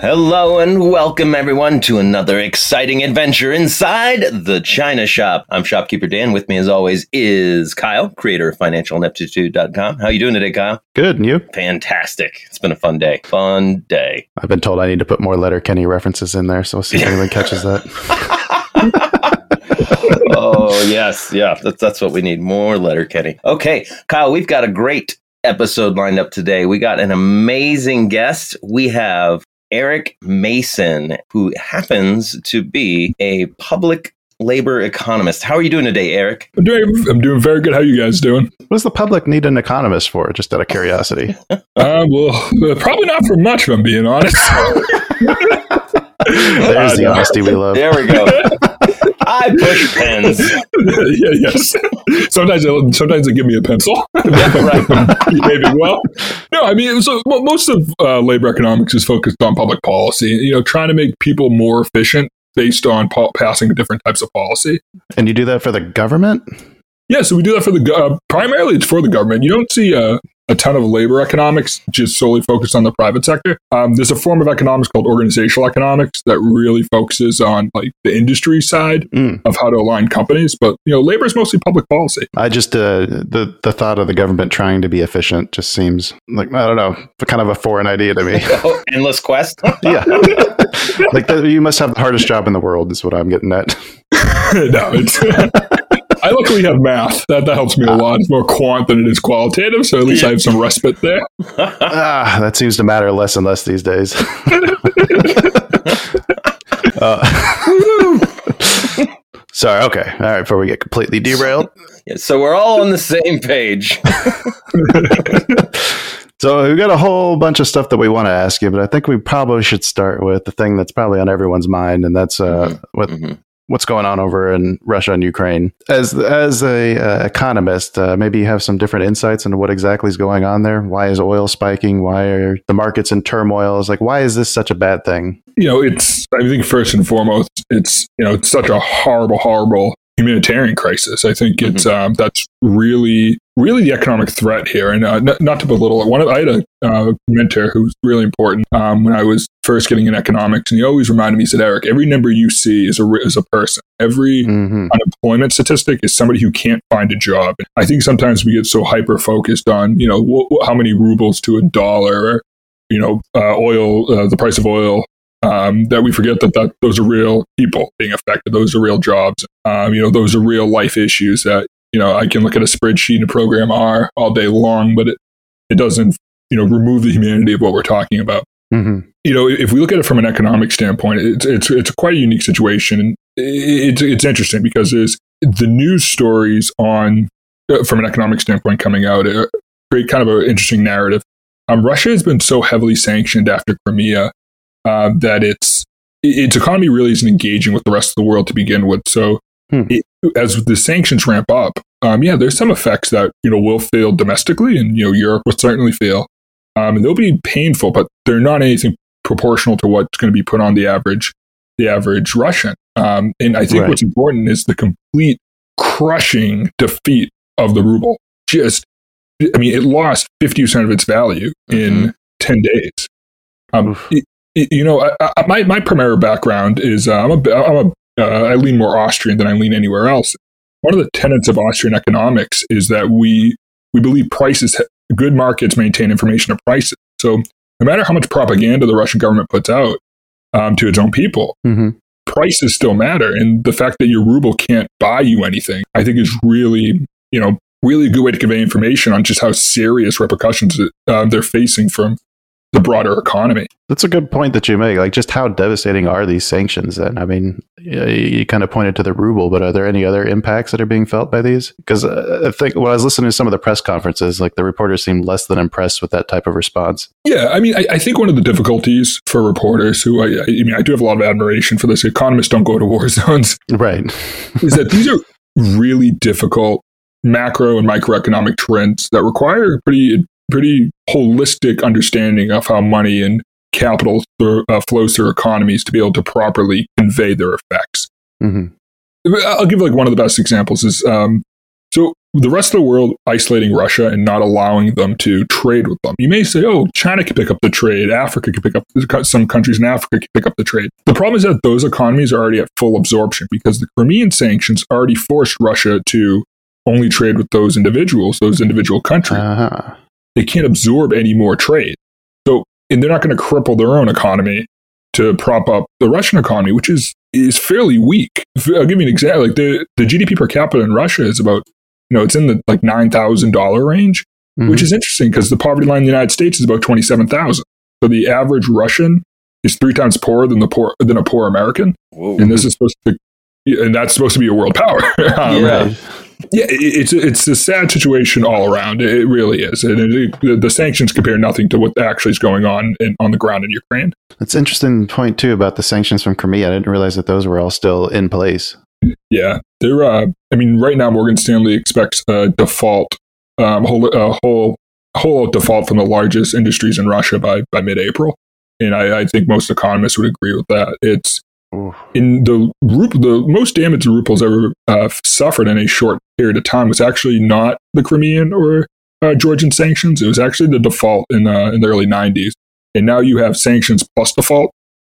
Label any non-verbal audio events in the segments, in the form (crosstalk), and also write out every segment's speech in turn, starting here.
Hello and welcome everyone to another exciting adventure inside the China Shop. I'm shopkeeper Dan. With me as always is Kyle, creator of financialineptitude.com. How you doing today, Kyle? Good, and you? Fantastic. It's been a fun day. Fun day. I've been told I need to put more Letterkenny references in there, so we'll see if anyone catches that. (laughs) oh, yes. Yeah, that's, that's what we need. More Letterkenny. Okay, Kyle, we've got a great episode lined up today. We got an amazing guest. We have Eric Mason, who happens to be a public labor economist. How are you doing today, Eric? I'm doing, I'm doing very good. How you guys doing? What does the public need an economist for? Just out of curiosity. (laughs) uh, well, uh, probably not for much, if I'm being honest. (laughs) There's the honesty we love. There we go. (laughs) I push (laughs) pens. yeah, yes. Sometimes, they, sometimes they give me a pencil. Yeah, right. (laughs) Behaving well. No, I mean, so well, most of uh, labor economics is focused on public policy. You know, trying to make people more efficient based on po- passing different types of policy. And you do that for the government? Yeah, so we do that for the go- uh, primarily it's for the government. You don't see uh, a ton of labor economics just solely focused on the private sector. Um, there's a form of economics called organizational economics that really focuses on like the industry side Mm. of how to align companies. But you know, labor is mostly public policy. I just uh, the the thought of the government trying to be efficient just seems like I don't know, kind of a foreign idea to me. (laughs) Oh, endless quest. (laughs) yeah, like that, you must have the hardest job in the world. Is what I'm getting at. (laughs) no, it's. I luckily have math. That that helps me a lot. It's more quant than it is qualitative, so at least I have some respite there. (laughs) ah, that seems to matter less and less these days. (laughs) uh, (laughs) sorry. Okay. All right. Before we get completely derailed. Yeah, so we're all on the same page. So we've got a whole bunch of stuff that we want to ask you, but I think we probably should start with the thing that's probably on everyone's mind, and that's uh, what Mhm. What's going on over in Russia and Ukraine. As as a uh, economist, uh, maybe you have some different insights into what exactly is going on there. Why is oil spiking? Why are the markets in turmoil? It's like why is this such a bad thing? you know, it's I think first and foremost, it's you know, it's such a horrible, horrible humanitarian crisis. I think it's um, that's really, really the economic threat here. And uh, n- not to belittle it, one of, I had a uh, mentor who was really important um, when I was first getting in economics, and he always reminded me, he said, Eric, every number you see is a is a person. Every hmm unemployment statistic is somebody who can't find a job. I think sometimes we get so hyper focused on, you know, wh- wh- how many rubles to a dollar, or, you know, uh, oil, uh, the price of oil, um, that we forget that, that those are real people being affected. Those are real jobs. Um, you know, those are real life issues that, you know, I can look at a spreadsheet and a program R all day long, but it, it doesn't, you know, remove the humanity of what we're talking about hmm you know, if we look at it from an economic standpoint, it's it's it's quite a unique situation, and it's it's interesting because there's the news stories on uh, from an economic standpoint coming out uh, create kind of an interesting narrative. Um, Russia has been so heavily sanctioned after Crimea uh, that its its economy really isn't engaging with the rest of the world to begin with. So, Hmm. it, as the sanctions ramp up, um, yeah, there's some effects that you know will feel domestically, and you know Europe will certainly feel, um, and they'll be painful, but they're not anything proportional to what's going to be put on the average the average Russian. Um, and I think Right. what's important is the complete crushing defeat of the ruble. Just, I mean, it lost fifty percent of its value in ten days. Um, it- you know, I, I, my my primary background is uh, I'm a I'm a uh, I lean more Austrian than I lean anywhere else. One of the tenets of Austrian economics is that we we believe prices, good markets maintain information of prices. So no matter how much propaganda the Russian government puts out um, to its own people, hmm prices still matter. And the fact that your ruble can't buy you anything, I think is really, you know, really a good way to convey information on just how serious repercussions uh, they're facing from the broader economy. That's a good point that you make. Like, just how devastating are these sanctions? Then, I mean, you, you kind of pointed to the ruble, but are there any other impacts that are being felt by these? Because uh, I think when I was listening to some of the press conferences, like the reporters seemed less than impressed with that type of response. Yeah, I mean, I, I think one of the difficulties for reporters, who I, I mean, I do have a lot of admiration for this. Economists don't go to war (laughs) zones, right? is that these (laughs) are really difficult macro and microeconomic trends that require pretty pretty holistic understanding of how money and capital uh, flows through economies to be able to properly convey their effects. Mm-hmm. I'll give like one of the best examples is um, so the rest of the world isolating Russia and not allowing them to trade with them. You may say, oh, China could pick up the trade, Africa could pick up, some countries in Africa could pick up the trade. The problem is that those economies are already at full absorption because the Crimean sanctions already forced Russia to only trade with those individuals, those individual countries. Uh-huh. They can't absorb any more trade. So, and they're not going to cripple their own economy to prop up the Russian economy, which is is fairly weak. I'll give you an example. Like the, the GDP per capita in Russia is about, you know, it's in the like nine thousand dollar range, Mhm. which is interesting because the poverty line in the United States is about twenty seven thousand. So the average Russian is three times poorer than the poor than a poor American, Whoa. and this is supposed to, and that's supposed to be a world power. (laughs) Um, Yeah. Yeah, it's it's a sad situation all around. It really is, and it, the, the sanctions compare nothing to what actually is going on in, on the ground in Ukraine. That's an interesting point too about the sanctions from Crimea. I didn't realize that those were all still in place. Yeah, they're. Uh, I mean, right now Morgan Stanley expects a default, um, whole a whole whole default from the largest industries in Russia by by mid April, and I, I think most economists would agree with that. It's in the the most damage the ruble's ever uh, suffered in a short period of time was actually not the Crimean or uh, Georgian sanctions. It was actually the default in uh, in the early '90s, and now you have sanctions plus default.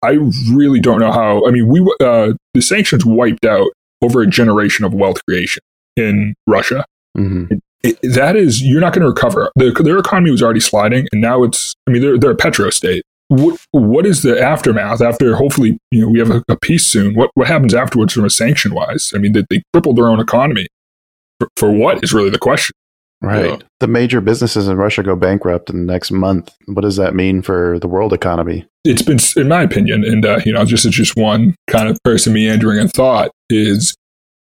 I really don't know how. I mean, we uh, the sanctions wiped out over a generation of wealth creation in Russia. Mhm. It, that is, you're not going to recover. The, their economy was already sliding, and now it's. I mean, they're they're a petro state. What what is the aftermath after? Hopefully, you know, we have a, a peace soon. What what happens afterwards from a sanction wise? I mean, they, they crippled their own economy. For, for what is really the question? Right. Yeah. The major businesses in Russia go bankrupt in the next month. What does that mean for the world economy? it's been, in my opinion, and uh, you know, just as just one kind of person meandering a thought is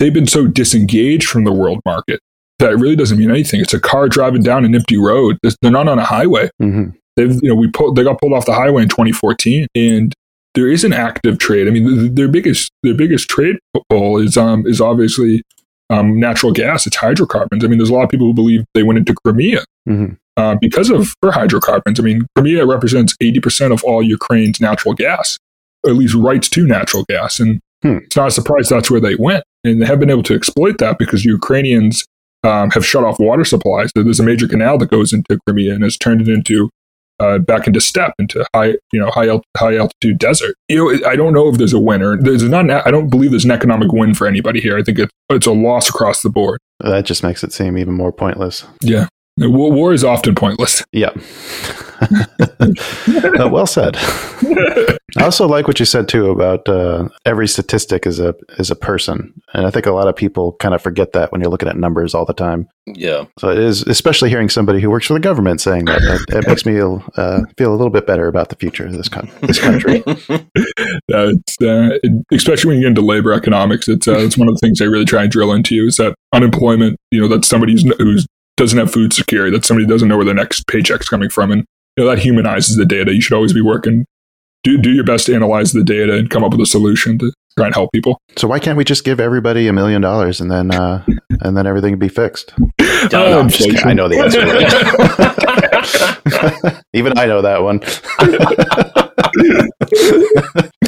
they've been so disengaged from the world market that it really doesn't mean anything. It's a car driving down an empty road. They're not on a highway. hmm They've, you know, we pulled, they got pulled off the highway in 2014, and there is an active trade. I mean, th- their biggest, their biggest trade pull is, um, is obviously um, natural gas. It's hydrocarbons. I mean, there's a lot of people who believe they went into Crimea hmm uh, because of for hydrocarbons. I mean, Crimea represents 80% of all Ukraine's natural gas, or at least rights to natural gas. And Hmm. it's not a surprise that's where they went. And they have been able to exploit that because Ukrainians um, have shut off water supplies. So there's a major canal that goes into Crimea and has turned it into uh, back into steppe, into high, you know, high, al- high altitude desert. You know, I don't know if there's a winner. There's not. An, I don't believe there's an economic win for anybody here. I think it, it's a loss across the board. That just makes it seem even more pointless. Yeah, war, war is often pointless. Yeah. (laughs) Uh, well said. I also like what you said too about uh, every statistic is a is a person, and I think a lot of people kind of forget that when you're looking at numbers all the time. Yeah. So it is, especially hearing somebody who works for the government saying that. It, it makes me uh, feel a little bit better about the future of this con- this country. (laughs) uh, it's, uh, especially when you get into labor economics, it's uh, it's one of the things they really try and drill into you is that unemployment. You know, that somebody who's, who's doesn't have food security, that somebody doesn't know where their next paycheck's coming from, and you know that humanizes the data. You should always be working. Do do your best to analyze the data and come up with a solution to try and help people. So why can't we just give everybody a million dollars and then uh, and then everything would be fixed? (laughs) Don't. I'm just. I know the answer. (laughs) (laughs) (laughs) Even I know that one.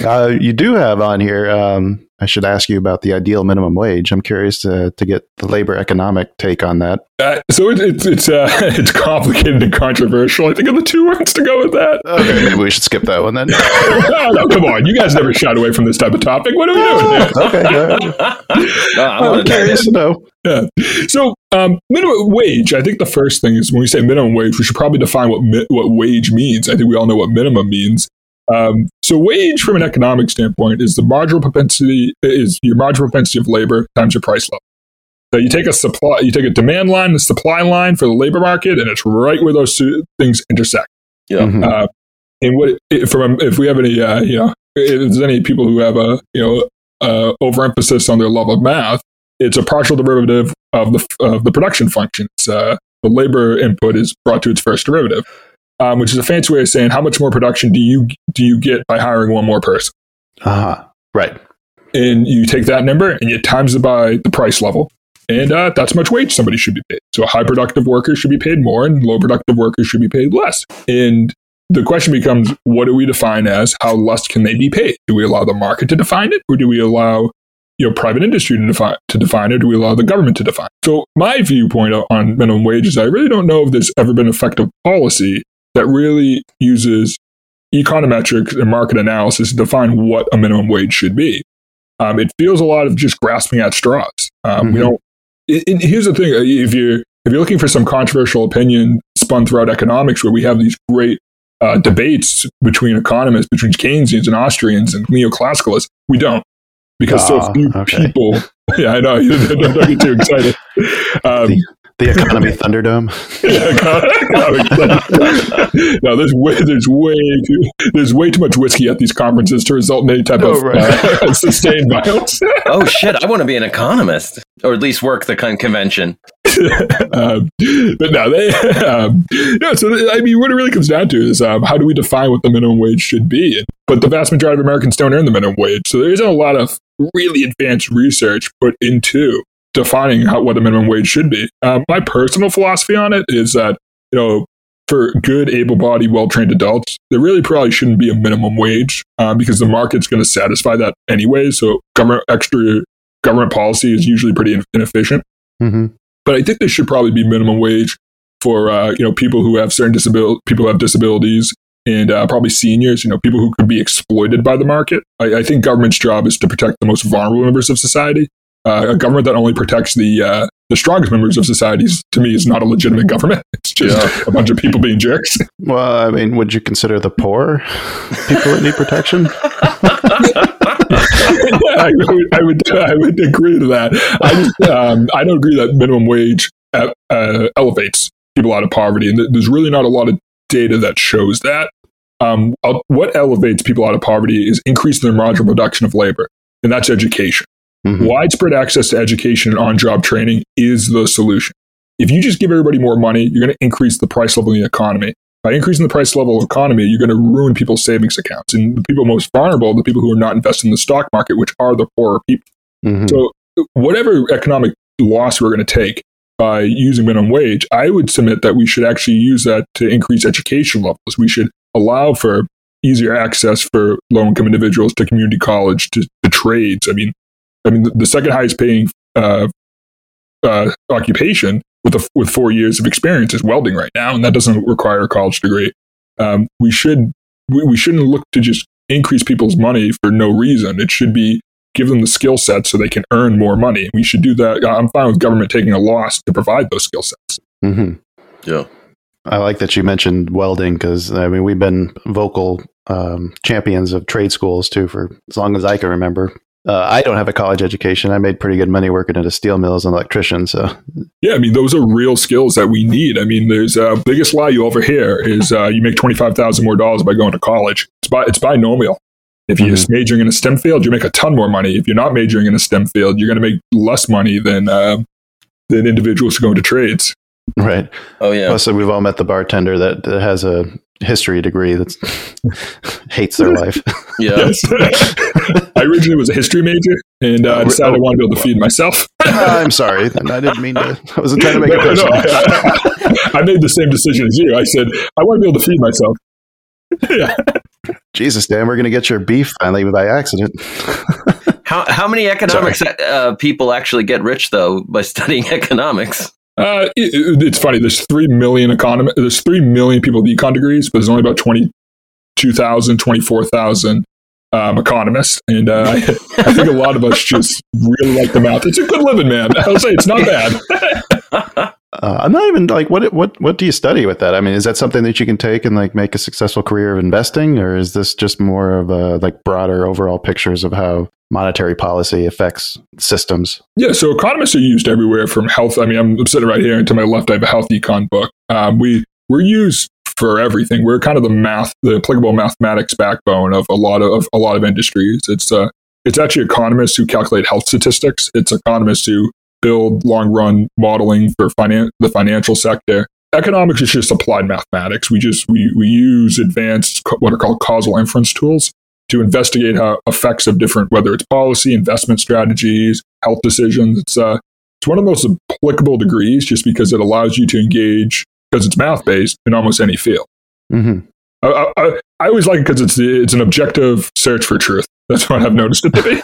(laughs) uh, you do have on here. Um, I should ask you about the ideal minimum wage. I'm curious to, to get the labor economic take on that. Uh, so it, it's it's uh, (laughs) it's complicated and controversial. I think are the two words to go with that. Okay, maybe we should skip that one then. oh, no, come on, you guys never shied away from this type of topic. What are we doing? here? okay, No, I wanna I'm curious to know. Yeah. So, um, minimum wage. I think the first thing is when we say minimum wage, we should probably define what mi- what wage means. I think we all know what minimum means. Um, so, wage from an economic standpoint is the marginal propensity is your marginal propensity of labor times your price level. So you take a supply, you take a demand line, and a supply line for the labor market, and it's right where those two things intersect. Yeah. Mhm. Uh, and what from if we have any, uh, you know, if there's any people who have a you know uh, overemphasis on their love of math, it's a partial derivative of the of the production function. Uh, the labor input is brought to its first derivative, um, which is a fancy way of saying how much more production do you do you get by hiring one more person? Ah, uh-huh. right. And you take that number and you times it by the price level, and uh, that's much wage somebody should be paid. So high productive workers should be paid more, and low productive workers should be paid less. And the question becomes, what do we define as how less can they be paid? Do we allow the market to define it, or do we allow you know private industry to define to define it? Or do we allow the government to define? It? So my viewpoint on minimum wages, I really don't know if there's ever been effective policy that really uses econometrics and market analysis to define what a minimum wage should be. Um, it feels a lot of just grasping at straws. Um, mm-hmm. We don't. And here's the thing: if you're if you're looking for some controversial opinion spun throughout economics, where we have these great uh, debates between economists, between Keynesians and Austrians and neoclassicalists. We don't because so ah, few okay. people. (laughs) Yeah, I know. (laughs) don't, don't get too excited. Um, the, the economy Thunderdome. (laughs) no, there's way there's way too there's way too much whiskey at these conferences to result in any type oh, of right. uh, sustained violence. oh shit! I want to be an economist, or at least work the con- convention. um, but no, they um, no. So I mean, what it really comes down to is um, how do we define what the minimum wage should be? But the vast majority of Americans don't earn the minimum wage, so there isn't a lot of really advanced research put into defining how, what the minimum wage should be. Um, my personal philosophy on it is that you know for good, able-bodied, well-trained adults, there really probably shouldn't be a minimum wage um, because the market's going to satisfy that anyway. So government extra government policy is usually pretty inefficient. Mm-hmm. But I think there should probably be minimum wage for uh, you know people who have certain disability, people who have disabilities, and uh, probably seniors. You know, people who could be exploited by the market. I, I, think government's job is to protect the most vulnerable members of society. Uh, a government that only protects the uh, the strongest members of society, to me, is not a legitimate government. (laughs) It's just yeah. a bunch of people being jerks. Well, I mean, would you consider the poor people that need protection? (laughs) (laughs) I, would, I, would, I would agree to that. I just, um, I don't agree that minimum wage uh, uh, elevates people out of poverty, and there's really not a lot of data that shows that. Um, what elevates people out of poverty is increasing the marginal production of labor, and that's education. Mm-hmm. Widespread access to education and on-job training is the solution. If you just give everybody more money, you're going to increase the price level in the economy. By increasing the price level of economy, you're going to ruin people's savings accounts. And the people most vulnerable, the people who are not investing in the stock market, which are the poorer people. Mm-hmm. So whatever economic loss we're going to take by using minimum wage, I would submit that we should actually use that to increase education levels. We should allow for easier access for low income individuals to community college, to, to trades. I mean, I mean, the, the second highest paying uh, uh, occupation with a, with four years of experience is welding right now, and that doesn't require a college degree. Um, we should we, we shouldn't look to just increase people's money for no reason. It should be give them the skill sets so they can earn more money. We should do that. I'm fine with government taking a loss to provide those skill sets. Mm-hmm. Yeah. I like that you mentioned welding because I mean we've been vocal um, champions of trade schools too for as long as I can remember. Uh, I don't have a college education. I made pretty good money working at a steel mill as an electrician. So, yeah, I mean, those are real skills that we need. I mean, there's uh, biggest lie you ever hear is uh, you make twenty five thousand more dollars by going to college. It's by it's binomial. If you're mm-hmm. majoring in a STEM field, you make a ton more money. If you're not majoring in a STEM field, you're going to make less money than uh, than individuals who go into trades. Right. Oh yeah. Plus, we've all met the bartender that, that has a history degree that (laughs) hates their life. (laughs) Yes. I originally was a history major, and uh, I decided I wanted to be able to feed myself. I'm (laughs) sorry. I didn't mean to. I wasn't trying to make a personal. No, I, I made the same decision as you. I said I want to be able to feed myself. yeah. Jesus, Dan, we're going to get your beef finally by accident. how how many economics uh, people actually get rich though by studying economics? Uh, it, it's funny. There's three million economy. There's three million people with econ degrees, but there's only about 22,000, 24,000 um, economists, and uh, I, I, think a lot of us just really like the math. It's a good living, man. I'll say it's not bad. (laughs) Uh, I'm not even like what what what do you study with that? I mean, is that something that you can take and like make a successful career of investing, or is this just more of a like broader overall pictures of how monetary policy affects systems? Yeah, so economists are used everywhere from health. I mean, I'm sitting right here, and to my left, I have a health econ book. Um, we we're used for everything. We're kind of the math, the applicable mathematics backbone of a lot of, of a lot of industries. It's uh, it's actually economists who calculate health statistics. It's economists who build long run modeling for finan- the financial sector. Economics is just applied mathematics. We just we we use advanced what are called causal inference tools to investigate how effects of different whether it's policy, investment strategies, health decisions. It's uh it's one of the most applicable degrees just because it allows you to engage because it's math based in almost any field. Mm-hmm. I, I, I, always like it because it's it's an objective search for truth. That's what I've noticed it to be.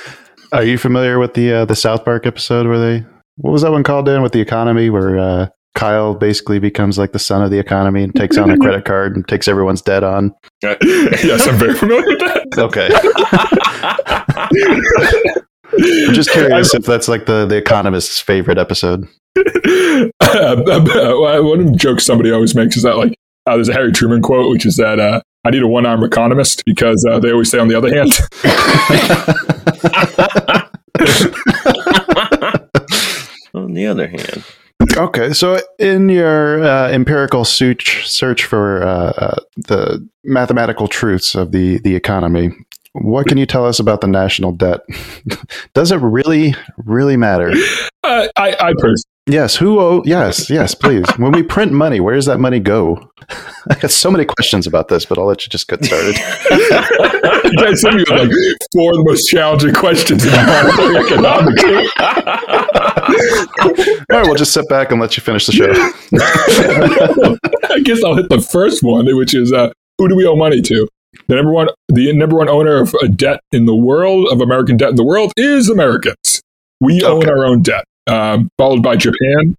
(laughs) (laughs) Are you familiar with the uh, the South Park episode where they what was that one called? Dan with the economy where uh, Kyle basically becomes like the son of the economy and takes on a credit card and takes everyone's debt on. (laughs) yes, I'm very familiar with that. Okay. I'm just (laughs) curious if that's like the the economist's favorite episode. (laughs) Uh, one of the jokes somebody always makes is that like uh, there's a Harry Truman quote, which is that uh, I need a one armed economist because uh, they always say on the other hand. (laughs) on the other hand. Okay, so in your uh, empirical search search for uh, uh, the mathematical truths of the the economy, what can you tell us about the national debt? (laughs) Does it really, really matter? Uh, I, I personally. Yes. Who? Oh, yes. Yes. Please. when we print money, where does that money go? (laughs) I got so many questions about this, but I'll let you just get started. (laughs) you guys sent me like four of the most challenging questions in economics. (laughs) All right, we'll just sit back and let you finish the show. I guess I'll hit the first one, which is uh, who do we owe money to? The number one, the number one owner of a debt in the world, of American debt in the world, is Americans. We okay. own our own debt, um, followed by Japan.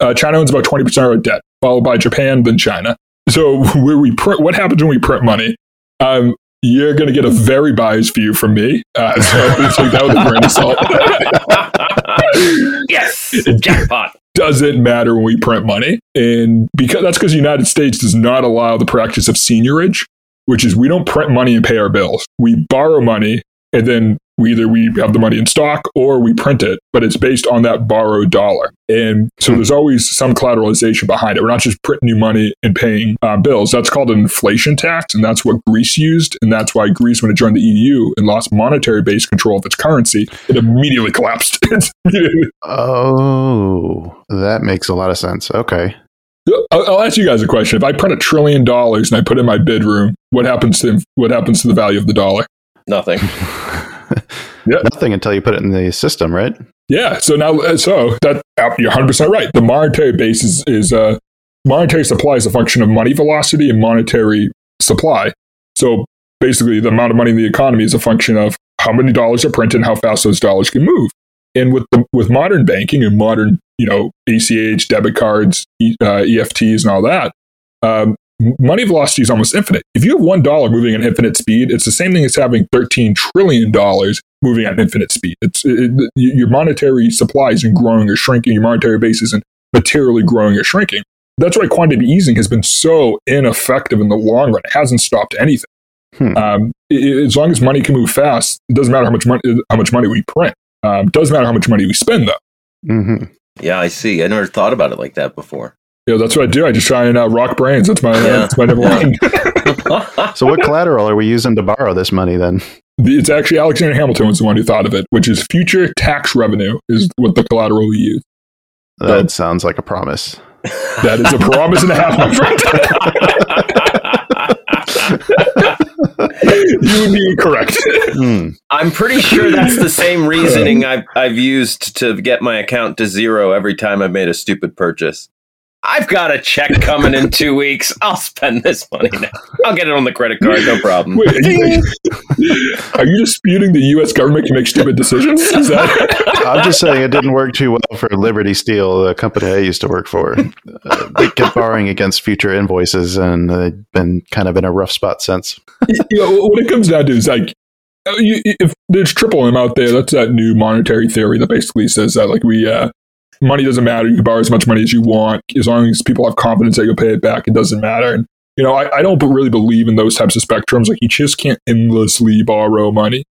Uh, China owns about twenty percent of our debt, followed by Japan, then China. So (laughs) where we print, what happens when we print money? Um, you're going to get a very biased view from me. Uh, (laughs) so take that with a grain of salt. yes, jackpot. Doesn't matter when we print money, and because that's because the United States does not allow the practice of seigniorage, which is we don't print money and pay our bills. We borrow money and then we either we have the money in stock or we print it, but it's based on that borrowed dollar. And so hmm. there's always some collateralization behind it. We're not just printing new money and paying uh, bills. That's called an inflation tax, and that's what Greece used. And that's why Greece, when it joined the EU and lost monetary based control of its currency, it immediately collapsed. (laughs) oh, that makes a lot of sense. Okay. I'll ask you guys a question. If I print a trillion dollars and I put it in my bedroom, what happens to what happens to the value of the dollar? Nothing. (laughs) (laughs) yeah. Nothing until you put it in the system, right? Yeah. So now, uh, so that you're 100 percent right. The monetary base is, is uh, monetary supply is a function of money velocity and monetary supply. So basically, the amount of money in the economy is a function of how many dollars are printed and how fast those dollars can move. And with the, with modern banking and modern, you know, ACH, debit cards, uh, EFTs, and all that, um, money velocity is almost infinite. If you have one dollar moving at infinite speed, it's the same thing as having thirteen trillion dollars moving at infinite speed. It's it, it, your monetary supply isn't growing or shrinking. Your monetary base isn't materially growing or shrinking. That's why quantitative easing has been so ineffective in the long run. It hasn't stopped anything. Hmm. Um, it, as long as money can move fast, it doesn't matter how much money how much money we print. Um, doesn't matter how much money we spend, though. Mm-hmm. Yeah, I see. I never thought about it like that before. Yeah, that's what I do. I just try and uh, rock brains. That's my yeah. that's my number one. (laughs) so, what collateral are we using to borrow this money then? It's actually Alexander Hamilton was the one who thought of it, which is future tax revenue is what the collateral we use. That so, sounds like a promise. That is a promise and a half, my friend. (laughs) you would be correct. Hmm. I'm pretty sure that's the same (laughs) reasoning I've, I've used to get my account to zero every time I've made a stupid purchase. I've got a check coming in two weeks. I'll spend this money now. I'll get it on the credit card, no problem. Wait, are, you, are, you, disputing the U.S. government can make stupid decisions? That- I'm just saying it didn't work too well for Liberty Steel, the company I used to work for. Uh, they kept borrowing against future invoices, and they've been kind of in a rough spot since. You know, what it comes down to is like uh, if there's triple M out there, that's that new monetary theory that basically says that like we uh, money doesn't matter. You can borrow as much money as you want. As long as people have confidence that you'll pay it back, it doesn't matter. And, you know, I, I don't really believe in those types of spectrums. Like, you just can't endlessly borrow money.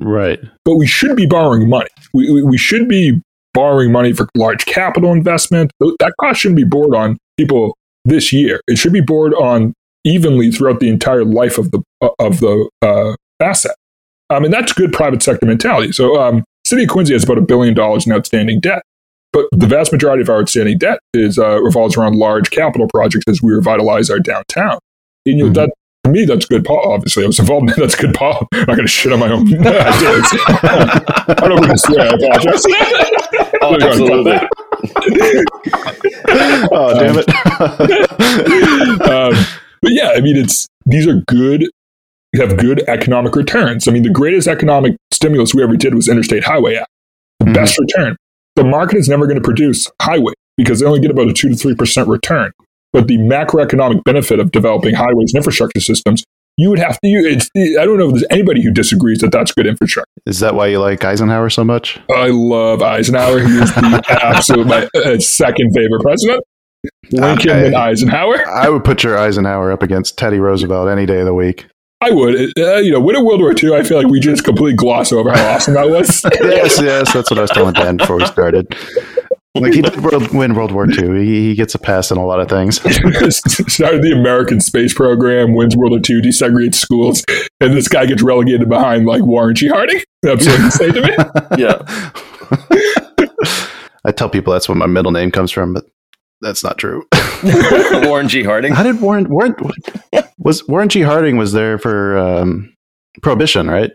Right. But we should be borrowing money. We, we, we should be borrowing money for large capital investment. That cost shouldn't be borne on people this year. It should be borne on evenly throughout the entire life of the of the uh, asset. Um, and that's good private sector mentality. So, um, City of Quincy has about a billion dollars in outstanding debt, but the vast majority of our outstanding debt is uh, revolves around large capital projects as we revitalize our downtown. And, you know, mm-hmm. that to me, that's good. Paul, obviously, I was involved in that. That's good. Paul, I'm not going to shit on my own (laughs) ideas. I don't want to swear. I apologize. Oh, absolutely. oh, damn it. (laughs) um, but yeah, I mean, it's these are good have good economic returns. I mean, the greatest economic stimulus we ever did was Interstate Highway Act. The mm-hmm. best return. The market is never going to produce highway because they only get about a two to three percent return. But the macroeconomic benefit of developing highways and infrastructure systems, you would have to. You, it's, I don't know if there's anybody who disagrees that that's good infrastructure. Is that why you like Eisenhower so much? I love Eisenhower. He is the (laughs) absolute my uh, second favorite president. Lincoln I, and Eisenhower. I would put your Eisenhower up against Teddy Roosevelt any day of the week. I would. Uh, you know, winning World War II, I feel like we just completely gloss over how awesome that was. (laughs) yes, yes, that's what I was telling Dan before we started. Like he did world, win World War II. He, he, gets a pass in a lot of things. (laughs) Started the American space program, wins World War II, desegregates schools, and this guy gets relegated behind like Warren G. Harding. That's what you say to me. (laughs) yeah. I tell people that's where my middle name comes from, but that's not true. (laughs) Warren G. Harding. How did Warren Warren was Warren G. Harding was there for um, Prohibition, right?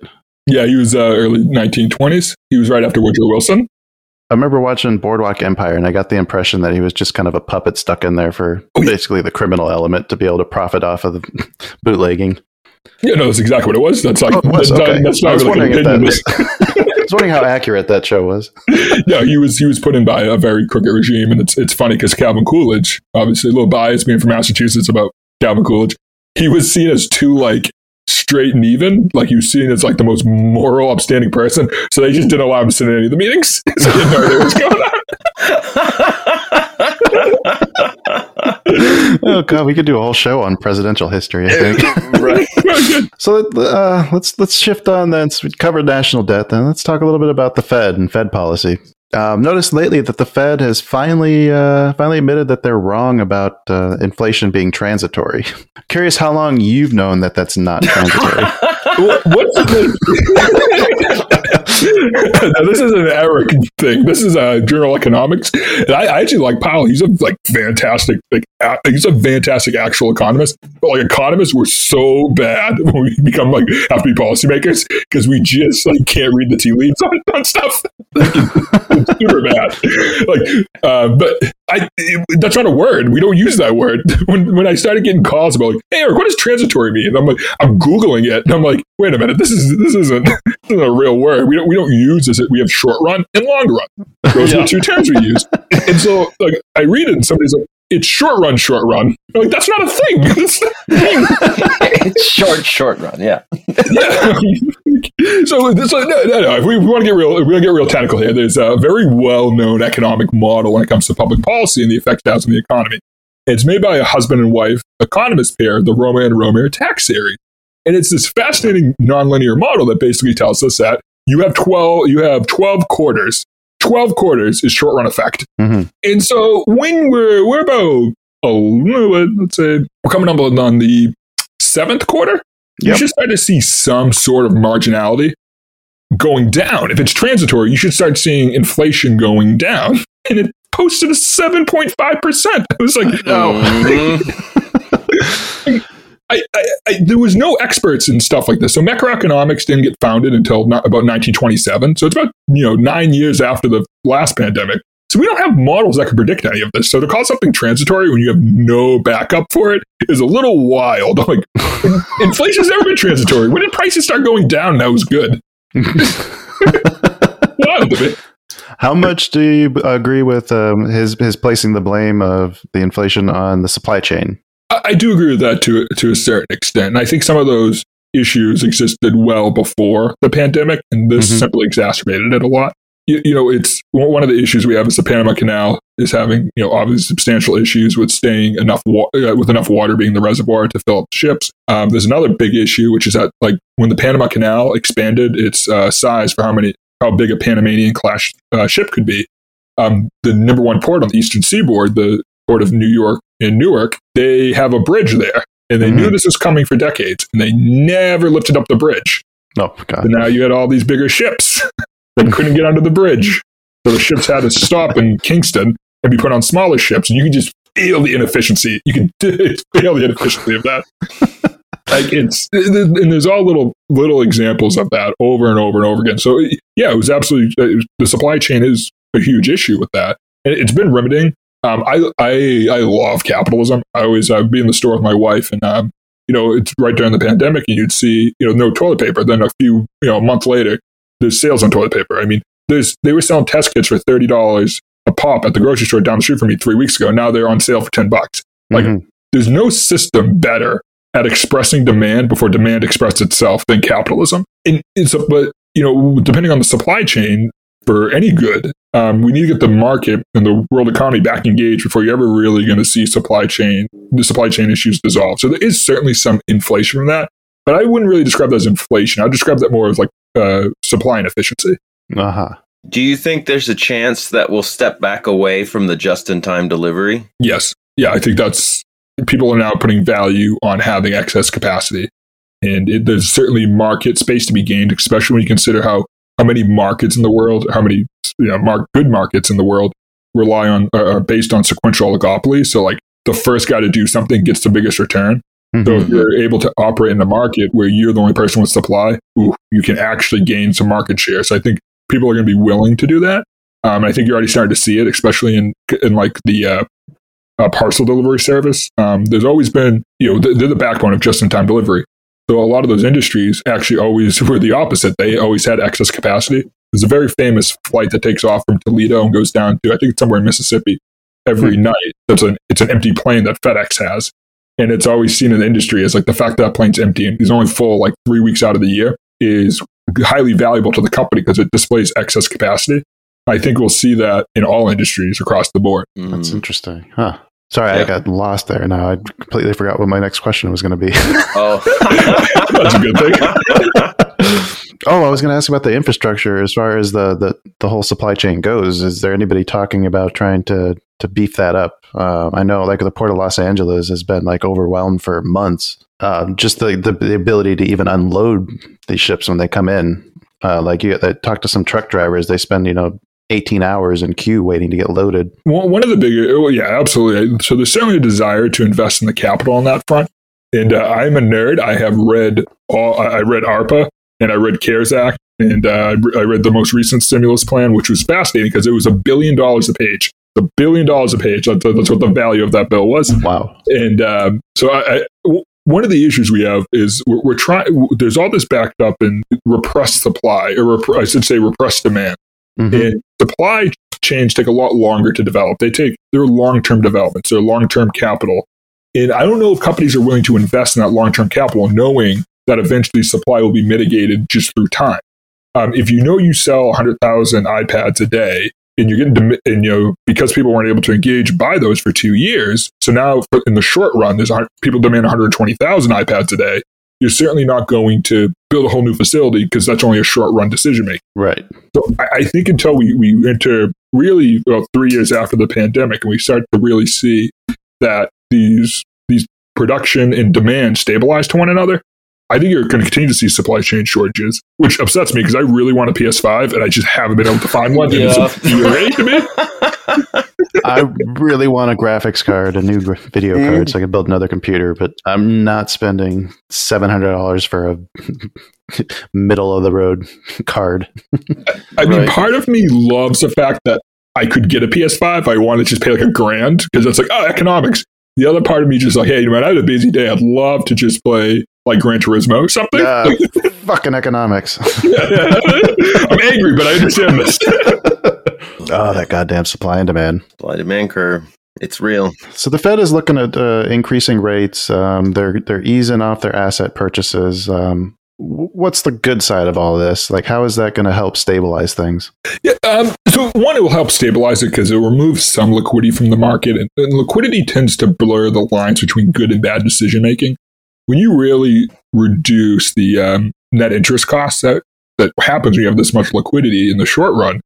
Yeah, he was uh, early 1920s. He was right after Woodrow Wilson. I remember watching Boardwalk Empire, and I got the impression that he was just kind of a puppet stuck in there for oh, basically the criminal element to be able to profit off of the (laughs) bootlegging. Yeah, no, that's exactly what it was. That's like oh, was? That's, okay. that's not I was really wondering if that (laughs) was wondering how accurate that show was. (laughs) yeah, he was he was put in by a very crooked regime, and it's it's funny because Calvin Coolidge, obviously a little biased being from Massachusetts about Calvin Coolidge, he was seen as too like straight and even, like he was seen as like the most moral, upstanding person. So they just didn't allow him to sit in any of the meetings. (laughs) so they didn't know what was going on. (laughs) oh god, we could do a whole show on presidential history. I think. (laughs) right. (laughs) so uh, let's let's shift on then. So we covered national debt. Then let's talk a little bit about the Fed and Fed policy. Um, noticed lately that the Fed has finally uh, finally admitted that they're wrong about uh, inflation being transitory. (laughs) Curious how long you've known that that's not transitory. What's the (laughs) this is an Eric thing. This is a journal economics. And I, I, actually like Powell. He's a like fantastic, like he's a fantastic actual economist. But like economists, we're so bad (laughs) when we become like have to be policymakers because we just like can't read the tea leaves on, on stuff. Like, super bad. Like, uh, but I, it, that's not a word. We don't use that word. (laughs) When when I started getting calls about like, hey Eric, what does transitory mean? And I'm like, I'm googling it, and I'm like, wait a minute, this is this isn't, this isn't a real word. We don't we don't use this. We have short run and long run. Those yeah. are the two terms we use. (laughs) And so like I read it, and somebody's like, it's short run, short run. I'm like that's not a thing. (laughs) it's short, short run. Yeah. (laughs) yeah. so, so no, no, no. If we, we want to get real, we want to get real technical here. There's a very well known economic model when it comes to public policy and the effect it has on the economy. It's made by a husband and wife economist pair, the Romer and Romer tax series. And it's this fascinating nonlinear model that basically tells us that you have 12, you have 12 quarters. 12 quarters is short run effect. Mm-hmm. And so when we're, we're about, oh, let's say we're coming up on the seventh quarter, yep. you should start to see some sort of marginality going down. If it's transitory, you should start seeing inflation going down. And it posted a 7.5%. I was like, no. Mm-hmm. (laughs) (laughs) I, I, I, there was no experts in stuff like this. So macroeconomics didn't get founded until not, about 1927. So it's about you know nine years after the last pandemic. So we don't have models that can predict any of this. So to call something transitory when you have no backup for it is a little wild. (laughs) Like inflation's never been transitory. When did prices start going down? That was good. (laughs) wild to me. How much do you agree with um, his his placing the blame of the inflation on the supply chain? I do agree with that to to a certain extent. And I think some of those issues existed well before the pandemic, and this mm-hmm. simply exacerbated it a lot. You, you, know, it's one of the issues we have is the Panama Canal is having you know obviously substantial issues with staying enough wa- uh, with enough water being the reservoir to fill up ships. Um, there's another big issue, which is that like when the Panama Canal expanded its uh, size for how many how big a Panamanian class uh, ship could be, um, the number one port on the eastern seaboard, the port of New York in Newark, they have a bridge there. And they Mhm. knew this was coming for decades, and they never lifted up the bridge. Oh God. And now you had all these bigger ships (laughs) that couldn't get under the bridge. So the ships had to stop in Kingston and be put on smaller ships. And you can just feel the inefficiency. You can (laughs) feel the inefficiency of that. (laughs) like it's and there's all little little examples of that over and over and over again. So yeah, it was absolutely uh, the supply chain is a huge issue with that. And it's been remedying. Um, I I I love capitalism. I always uh, be in the store with my wife, and um, you know it's right during the pandemic, and you'd see you know no toilet paper. Then a few you know a month later, there's sales on toilet paper. I mean, there's they were selling test kits for thirty dollars a pop at the grocery store down the street from me three weeks ago. Now they're on sale for ten bucks. Like Mhm. there's no system better at expressing demand before demand expresses itself than capitalism. And it's a, but you know, depending on the supply chain for any good, um, we need to get the market and the world economy back engaged before you're ever really going to see supply chain the supply chain issues dissolve. So there is certainly some inflation from that, but I wouldn't really describe that as inflation. I'd describe that more as like uh, supply inefficiency. Uh-huh. Do you think there's a chance that we'll step back away from the just-in-time delivery? Yes. Yeah, I think that's people are now putting value on having excess capacity. And it, there's certainly market space to be gained, especially when you consider how, how many markets in the world, how many you know, mar- good markets in the world rely on, uh, are based on sequential oligopoly. So, like, the first guy to do something gets the biggest return. So, Mhm. if you're able to operate in a market where you're the only person with supply, ooh, you can actually gain some market share. So, I think people are going to be willing to do that. Um, I think you're already starting to see it, especially in, in like the uh, uh, parcel delivery service. Um, there's always been, you know, they're the backbone of just-in-time delivery. So a lot of those industries actually always (laughs) were the opposite. They always had excess capacity. There's a very famous flight that takes off from Toledo and goes down to I think it's somewhere in Mississippi every night. That's an it's an empty plane that FedEx has, and it's always seen in the industry as like the fact that, that plane's empty and is only full like three weeks out of the year is highly valuable to the company because it displays excess capacity. I think we'll see that in all industries across the board. That's Mm. interesting. Huh. Sorry, I got lost there. Now I completely forgot what my next question was going to be. Oh, (laughs) That's a good thing. (laughs) oh, I was going to ask about the infrastructure as far as the, the, the whole supply chain goes. Is there anybody talking about trying to, to beef that up? Um, I know like the port of Los Angeles has been like overwhelmed for months. Um, just the, the, the ability to even unload these ships when they come in. Uh, like you I talked to some truck drivers, they spend, you know, 18 hours in queue waiting to get loaded. One one of the bigger, well, yeah, absolutely. So there's certainly a desire to invest in the capital on that front. And uh, I'm a nerd. I have read all. I read ARPA and I read CARES Act, and uh, I read the most recent stimulus plan, which was fascinating because it was a billion dollars a page. A billion dollars a page. That's, that's what the value of that bill was. Wow. And um, so I, I w- one of the issues we have is we're, we're trying. There's all this backed up in repressed supply, or rep- I should say repressed demand. Mhm. And supply chains take a lot longer to develop. They take they're long term developments, they're long term capital. And I don't know if companies are willing to invest in that long term capital, knowing that eventually supply will be mitigated just through time. Um, if you know you sell 100,000 iPads a day, and you're getting and you know because people weren't able to engage buy those for two years, so now in the short run, there's people demand 120,000 iPads a day. You're certainly not going to build a whole new facility because that's only a short run decision making. Right. So I, I think until we, we enter really well three years after the pandemic and we start to really see that these these production and demand stabilize to one another, I think you're going to continue to see supply chain shortages, which upsets me because I really want a PS5 and I just haven't been able to find one. And it's infuriating to me. (laughs) I really want a graphics card, a new video Mm. card, so I can build another computer. But I'm not spending seven hundred dollars for a (laughs) middle of the road (laughs) card. I mean, Right. part of me loves the fact that I could get a PS5. I want to just pay like a grand because it's like, oh, economics. The other part of me just like, hey, man, I had a busy day. I'd love to just play like Gran Turismo or something. Yeah, (laughs) fucking economics. (laughs) I'm angry, but I understand this. oh, (laughs) that goddamn supply and demand. Supply demand curve. It's real. So the Fed is looking at uh, increasing rates. Um, they're they're easing off their asset purchases. Um, what's the good side of all this? Like, how is that going to help stabilize things? Yeah, um, so one, it will help stabilize it because it removes some liquidity from the market, and, and liquidity tends to blur the lines between good and bad decision making. When you really reduce the um, net interest costs that that happens when you have this much liquidity in the short run,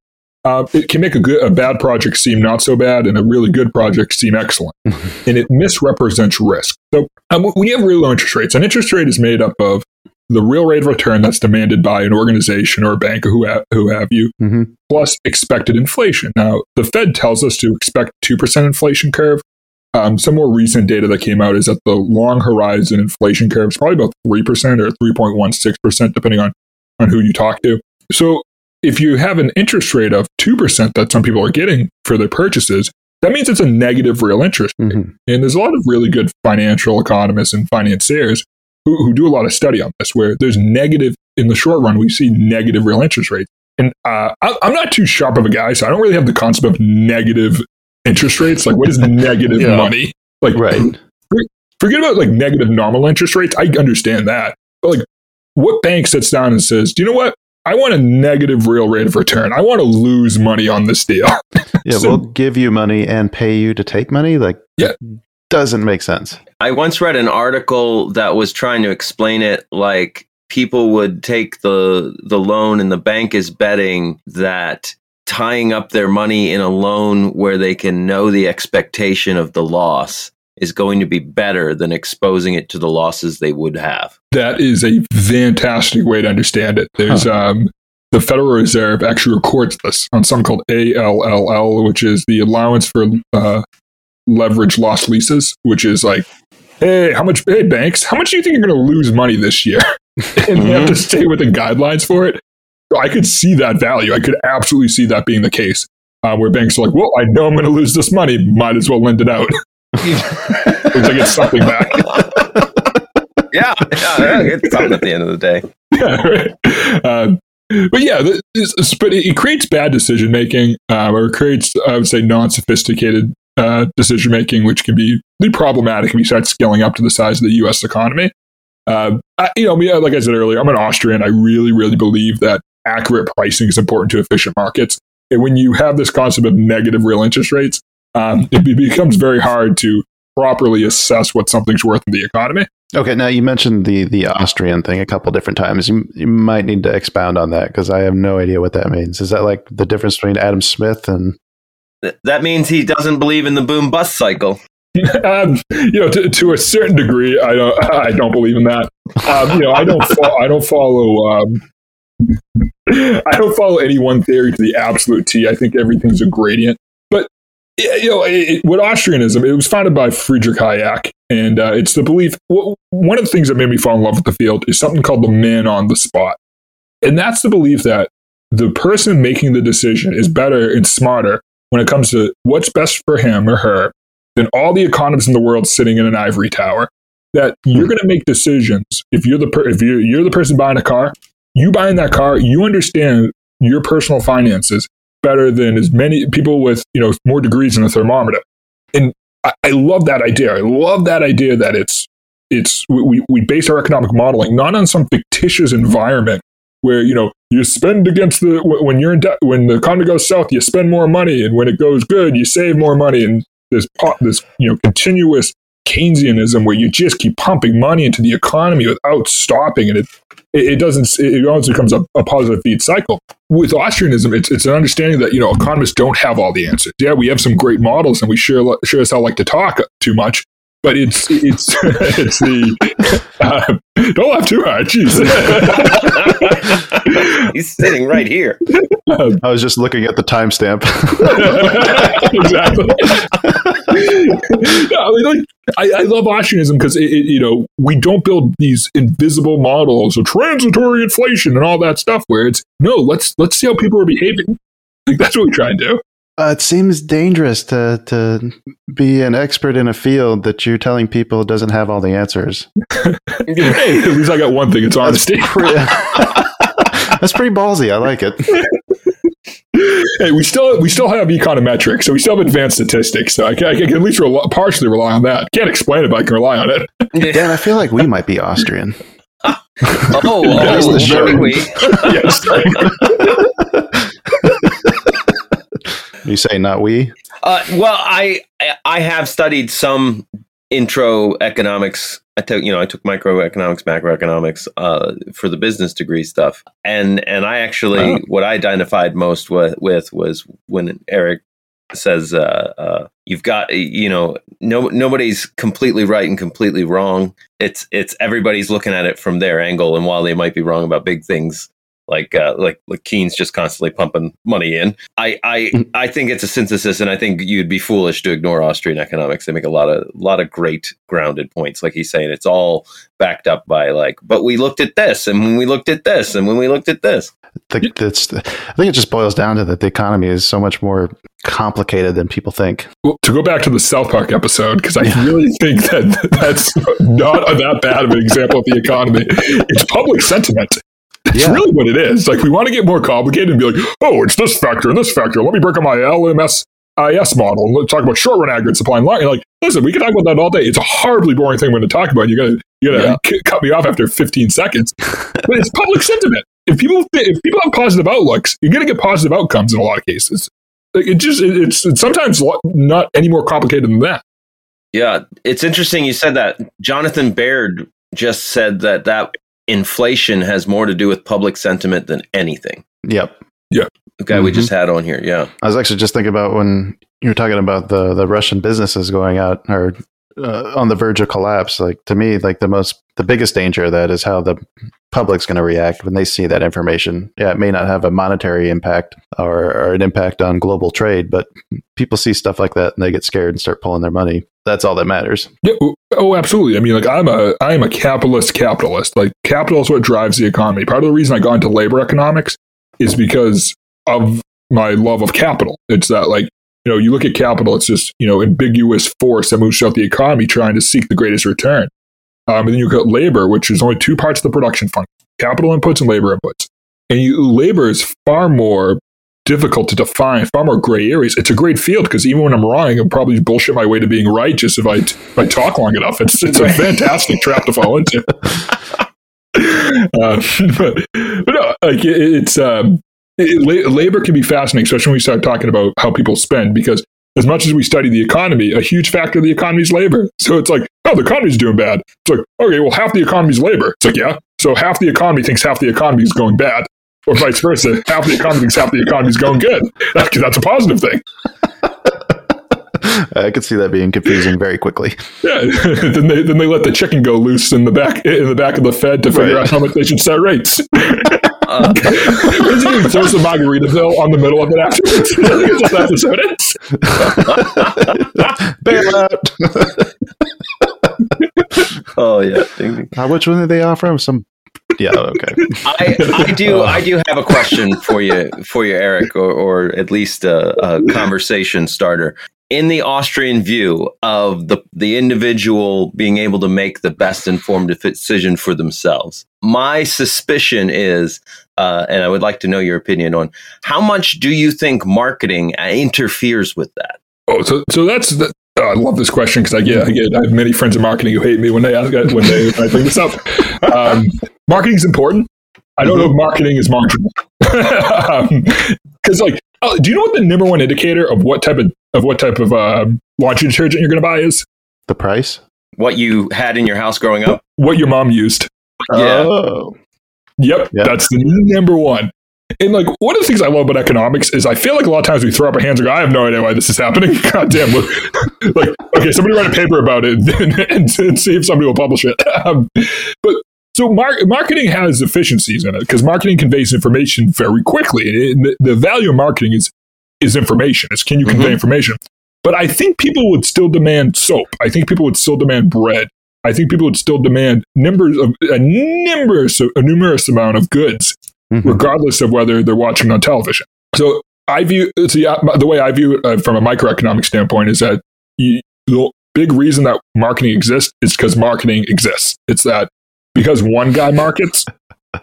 uh, it can make a good a bad project seem not so bad and a really good project seem excellent. (laughs) And it misrepresents risk. So um, when you have really low interest rates an interest rate is made up of the real rate of return that's demanded by an organization or a bank or who, ha- who have you Mhm. plus expected inflation. Now the fed tells us to expect 2% inflation curve um, some more recent data that came out is that the long horizon inflation curve is probably about 3% or 3.16% depending on on who you talk to so if you have an interest rate of 2% that some people are getting for their purchases, that means it's a negative real interest. Mhm. And there's a lot of really good financial economists and financiers who, who do a lot of study on this, where there's negative, in the short run, we see negative real interest rates. And uh, I, I'm not too sharp of a guy, so I don't really have the concept of negative interest rates. Like, what is (laughs) negative Yeah. money? Like, Right. forget about like negative nominal interest rates. I understand that. But like, what bank sits down and says, do you know what? I want a negative real rate of return. I want to lose money on this deal. (laughs) Yeah, So- we'll give you money and pay you to take money. Like, Yeah. doesn't make sense. I once read an article that was trying to explain it like people would take the the loan and the bank is betting that tying up their money in a loan where they can know the expectation of the loss is going to be better than exposing it to the losses they would have. That is a fantastic way to understand it. There's um, the Federal Reserve actually records this on something called ALLL, which is the allowance for uh, leverage loss leases, which is like, hey, how much? Hey, banks, how much do you think you're going to lose money this year? (laughs) and you have to stay within guidelines for it. So I could see that value. I could absolutely see that being the case. Uh, where banks are like, well, I know I'm going to lose this money. Might as well lend it out. Because I get something back. (laughs) yeah, yeah, it's something at the end of the day. (laughs) yeah, right. Um, but yeah, th- this, but it, it creates bad decision making, uh, or it creates, I would say, non-sophisticated uh, decision making, which can be really problematic if you start scaling up to the size of the U.S. economy. Uh, I, you know, me, uh, like I said earlier, I'm an Austrian. I really, really believe that accurate pricing is important to efficient markets. And when you have this concept of negative real interest rates, um, it becomes very hard to properly assess what something's worth in the economy. Okay, now you mentioned the the Austrian thing a couple different times. You, you might need to expound on that because I have no idea what that means. Is that like the difference between Adam Smith and That means he doesn't believe in the boom bust cycle. (laughs) um, you know, to, to a certain degree, I don't, (laughs) I don't believe in that. Um, you know, I don't, fo- I don't follow, um, (laughs) I don't follow any one theory to the absolute T. I think everything's a gradient. But you know, it, it, what Austrianism? It was founded by Friedrich Hayek, and uh, it's the belief. w- One of the things that made me fall in love with the field is something called the man on the spot, and that's the belief that the person making the decision is better and smarter when it comes to what's best for him or her than all the economists in the world sitting in an ivory tower. That you're going to make decisions if you're the per- if you're, you're the person buying a car, you buying that car, you understand your personal finances better than as many people with you know more degrees in a thermometer. And I, I love that idea. I love that idea that it's it's we, we base our economic modeling not on some fictitious environment where you know you spend against the when you're in debt when the economy goes south you spend more money and when it goes good you save more money and this this you know continuous Keynesianism where you just keep pumping money into the economy without stopping and it it, it doesn't it always becomes a, a positive feed cycle with Austrianism it's it's an understanding that you know economists don't have all the answers yeah we have some great models and we sure sure as hell like to talk too much but it's it's (laughs) it's the uh, don't laugh too hard jeez (laughs) He's sitting right here. Um, I was just looking at the timestamp. (laughs) exactly. I, mean, like, I, I love Austrianism because you know we don't build these invisible models of transitory inflation and all that stuff. Where it's no, let's let's see how people are behaving. Like that's what we try and do. Uh, it seems dangerous to to be an expert in a field that you're telling people doesn't have all the answers. (laughs) hey, at least I got one thing. It's honesty. Pretty, (laughs) that's pretty ballsy. I like it. (laughs) hey, we still we still have econometrics, so we still have advanced statistics. So I can, I can at least rely, partially rely on that. Can't explain it, but I can rely on it. (laughs) Dan, I feel like we might be Austrian. (laughs) Oh, (laughs) That's oh the show. very we. yes. You say not we? Uh, well, I I have studied some intro economics. I took, you know, I took microeconomics, macroeconomics uh, for the business degree stuff, and and I actually Wow. what I identified most with, with was when Eric says uh, uh, you've got you know no nobody's completely right and completely wrong. It's it's everybody's looking at it from their angle, and while they might be wrong about big things. Like, uh, like, like Keen's just constantly pumping money in. I, I, I think it's a synthesis, and I think you'd be foolish to ignore Austrian economics. They make a lot of, lot of great grounded points. Like he's saying, it's all backed up by like, but we looked at this, and when we looked at this, and when we looked at this, I think, that's, I think it just boils down to that the economy is so much more complicated than people think. Well, to go back to the South Park episode, because I really think that that's not that bad of an example of the economy. It's public sentiment. That's Yeah. really what it is. Like we want to get more complicated and be like, oh, it's this factor and this factor. Let me break up my LMS IS model and let's talk about short run aggregate supply and line. Like, listen, we can talk about that all day. It's a horribly boring thing we're going to talk about. You're going to you gotta Yeah. c- cut me off after 15 seconds. (laughs) but it's public sentiment. If people if people have positive outlooks, you're going to get positive outcomes in a lot of cases. Like it just it, it's, it's sometimes not any more complicated than that. Yeah, it's interesting you said that. Jonathan Baird just said that that inflation has more to do with public sentiment than anything. Yep. Yeah. The guy we Mhm. just had on here, yeah. I was actually just thinking about when you were talking about the the Russian businesses going out or uh, on the verge of collapse. Like to me, like the most the biggest danger of that is how the public's going to react when they see that information. Yeah, it may not have a monetary impact or, or an impact on global trade, but people see stuff like that and they get scared and start pulling their money. That's all that matters. Yeah, oh- absolutely. I mean, like I'm a I'm a capitalist capitalist. Like capital is what drives the economy. Part of the reason I got into labor economics is because of my love of capital. It's that like you know you look at capital, it's just you know ambiguous force that moves throughout the economy trying to seek the greatest return. Um, and then you look at labor, which is only two parts of the production function: capital inputs and labor inputs. And you, labor is far more difficult to define, far more gray areas. It's a great field because even when I'm wrong, I can probably bullshit my way to being right just if I if I talk long enough. It's it's a fantastic trap to fall into. (laughs) uh, (laughs) but, but no, like it, it's um, it, la- labor can be fascinating, especially when we start talking about how people spend because. As much as we study the economy, a huge factor of the economy is labor. So it's like, oh, the economy's doing bad. It's like, okay, well, half the economy's labor. It's like, yeah. So half the economy thinks half the economy is going bad or vice versa. Half the economy thinks half the economy is going good. (laughs) That, that's a positive thing. (laughs) I could see that being confusing very quickly. Yeah. (laughs) then they then they let the chicken go loose in the back in the back of the Fed to figure Right. out how much they should set rates. Uh, Basically, throws the though on the middle of it afterwards. That's (laughs) what episode is. (laughs) Bailout. oh yeah. Ding, ding. How much one did they offer him? Some. Yeah. Okay. I, I do I do have a question for you for you, Eric, or, or at least a, a conversation starter. In the Austrian view of the the individual being able to make the best informed decision for themselves, my suspicion is, uh, and I would like to know your opinion on how much do you think marketing interferes with that? Oh, so so that's the, oh, I love this question because I get I get I have many friends in marketing who hate me when they ask when they when I bring this up. Um, marketing is important. I don't know if marketing is marginal (laughs) because like oh, do you know what the number one indicator of what type of of what type of um, laundry detergent you're going to buy is? The price. What you had in your house growing up? What your mom used. Yeah. Oh. Yep, Yeah. that's the number one. And like one of the things I love about economics is I feel like a lot of times we throw up our hands and go, I have no idea why this is happening. (laughs) God damn. we're- like, okay, somebody write a paper about it (laughs) and, and, and see if somebody will publish it. (laughs) Um, but so mar- marketing has efficiencies in it because marketing conveys information very quickly. And the, the value of marketing is is information. It's can you convey Mhm. information? But I think people would still demand soap. I think people would still demand bread. I think people would still demand numbers of a numerous a numerous amount of goods Mhm. regardless of whether they're watching on television. So I view see, uh, the way I view it uh, from a microeconomic standpoint is that you, the big reason that marketing exists is because marketing exists. It's that because one guy markets,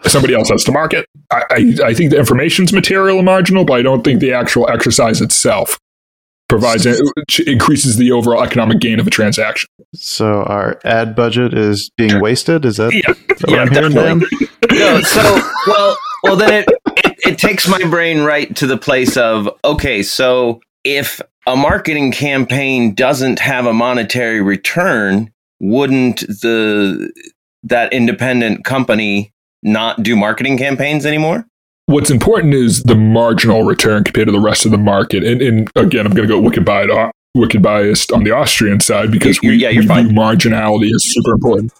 somebody else has to market. I, I, I think the information's material and marginal, but I don't think the actual exercise itself provides it increases the overall economic gain of a transaction. So our ad budget is being wasted. Is that Yeah, what yeah, I'm definitely. no, so well, well then it, it it takes my brain right to the place of okay, so if a marketing campaign doesn't have a monetary return, wouldn't the that independent company not do marketing campaigns anymore? What's important is the marginal return compared to the rest of the market. And, and again, I'm going to go wicked biased, wicked biased on the Austrian side because You're- we, yeah, you're we fine. view marginality as super important.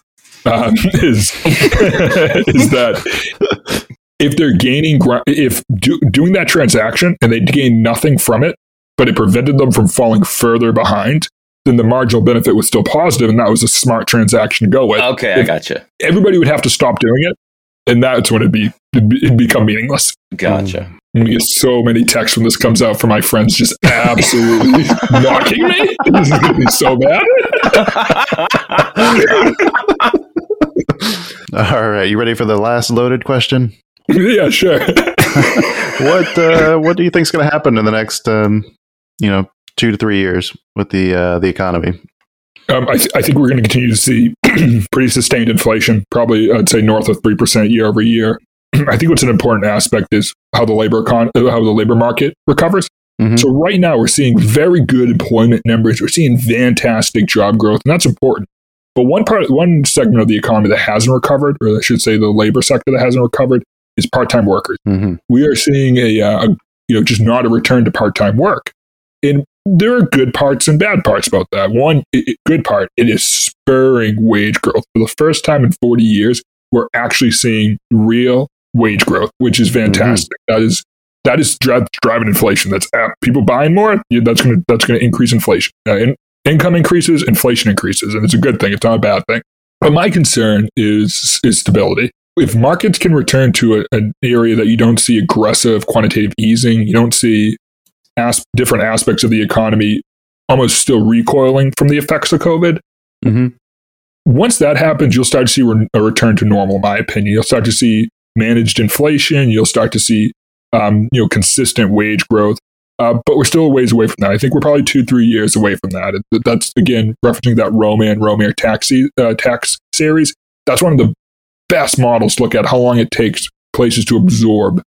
Um, (laughs) is (laughs) is that if they're gaining if do, doing that transaction and they gain nothing from it, but it prevented them from falling further behind, then the marginal benefit was still positive, and that was a smart transaction to go with. Okay, I If- gotcha. Everybody would have to stop doing it, and that's when it'd be it'd, be, it'd become meaningless. Gotcha. I'm gonna get so many texts when this comes out from my friends just absolutely (laughs) mocking me. This is gonna be so bad. (laughs) All right, you ready for the last loaded question? (laughs) yeah, sure. what uh, What do you think's going to happen in the next, um, you know, two to three years with the uh, the economy? Um, I, th- I think we're going to continue to see (clears throat) pretty sustained inflation, probably I'd say north of three percent year over year. (clears throat) I think what's an important aspect is how the labor con- uh, how the labor market recovers. Mhm. So right now we're seeing very good employment numbers. We're seeing fantastic job growth, and that's important. But one part, one segment of the economy that hasn't recovered, or I should say, the labor sector that hasn't recovered, is part-time workers. Mm-hmm. We are seeing a, uh, a you know just not a return to part-time work, and there are good parts and bad parts about that. One i i- good part, it is spurring wage growth for the first time in 40 years. We're actually seeing real wage growth, which is fantastic. That is that is dri- driving inflation. That's uh, people buying more. Yeah, that's gonna that's gonna increase inflation. Uh, in, income increases, inflation increases, and it's a good thing. It's not a bad thing. But my concern is is stability. If markets can return to a, an area that you don't see aggressive quantitative easing, you don't see as, different aspects of the economy almost still recoiling from the effects of COVID. Mm-hmm. Once that happens, you'll start to see re- a return to normal. In my opinion, you'll start to see managed inflation. You'll start to see um, you know consistent wage growth. Uh, but we're still a ways away from that. I think we're probably two, three years away from that. That's again referencing that Romer Romer taxi uh, tax series. That's one of the best models to look at how long it takes places to absorb,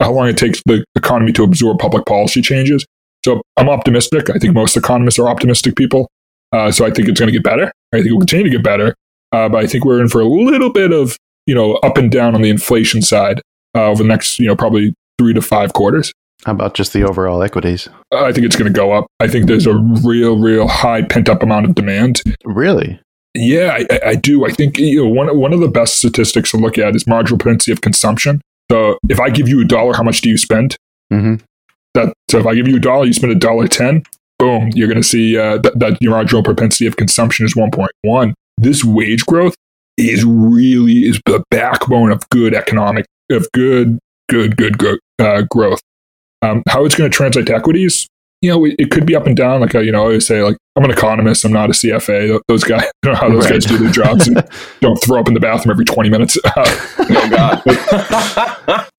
how long it takes the economy to absorb public policy changes. So I'm optimistic. I think most economists are optimistic people. Uh, so I think it's going to get better. I think it will continue to get better. Uh, but I think we're in for a little bit of you know up and down on the inflation side uh, over the next you know probably three to five quarters. How about just the overall equities? I think it's going to go up. I think there's a real, real high pent up amount of demand. Really? Yeah, I, I- I do. I think you know one one of the best statistics to look at is marginal propensity of consumption. So if I give you a dollar, how much do you spend? Mm-hmm. That so if I give you a dollar, you spend a dollar ten. Boom, you're going to see uh, that, that your marginal propensity of consumption is 1.1. This wage growth is really is the backbone of good economic of good good good gro- uh, growth. Um, how it's going to translate to equities, you know, it, could be up and down. Like I, you know, I always say, like I'm an economist, I'm not a CFA. Those guys, (laughs) I don't know how those Right. guys do their jobs and don't throw up in the bathroom every 20 minutes. (laughs) oh God.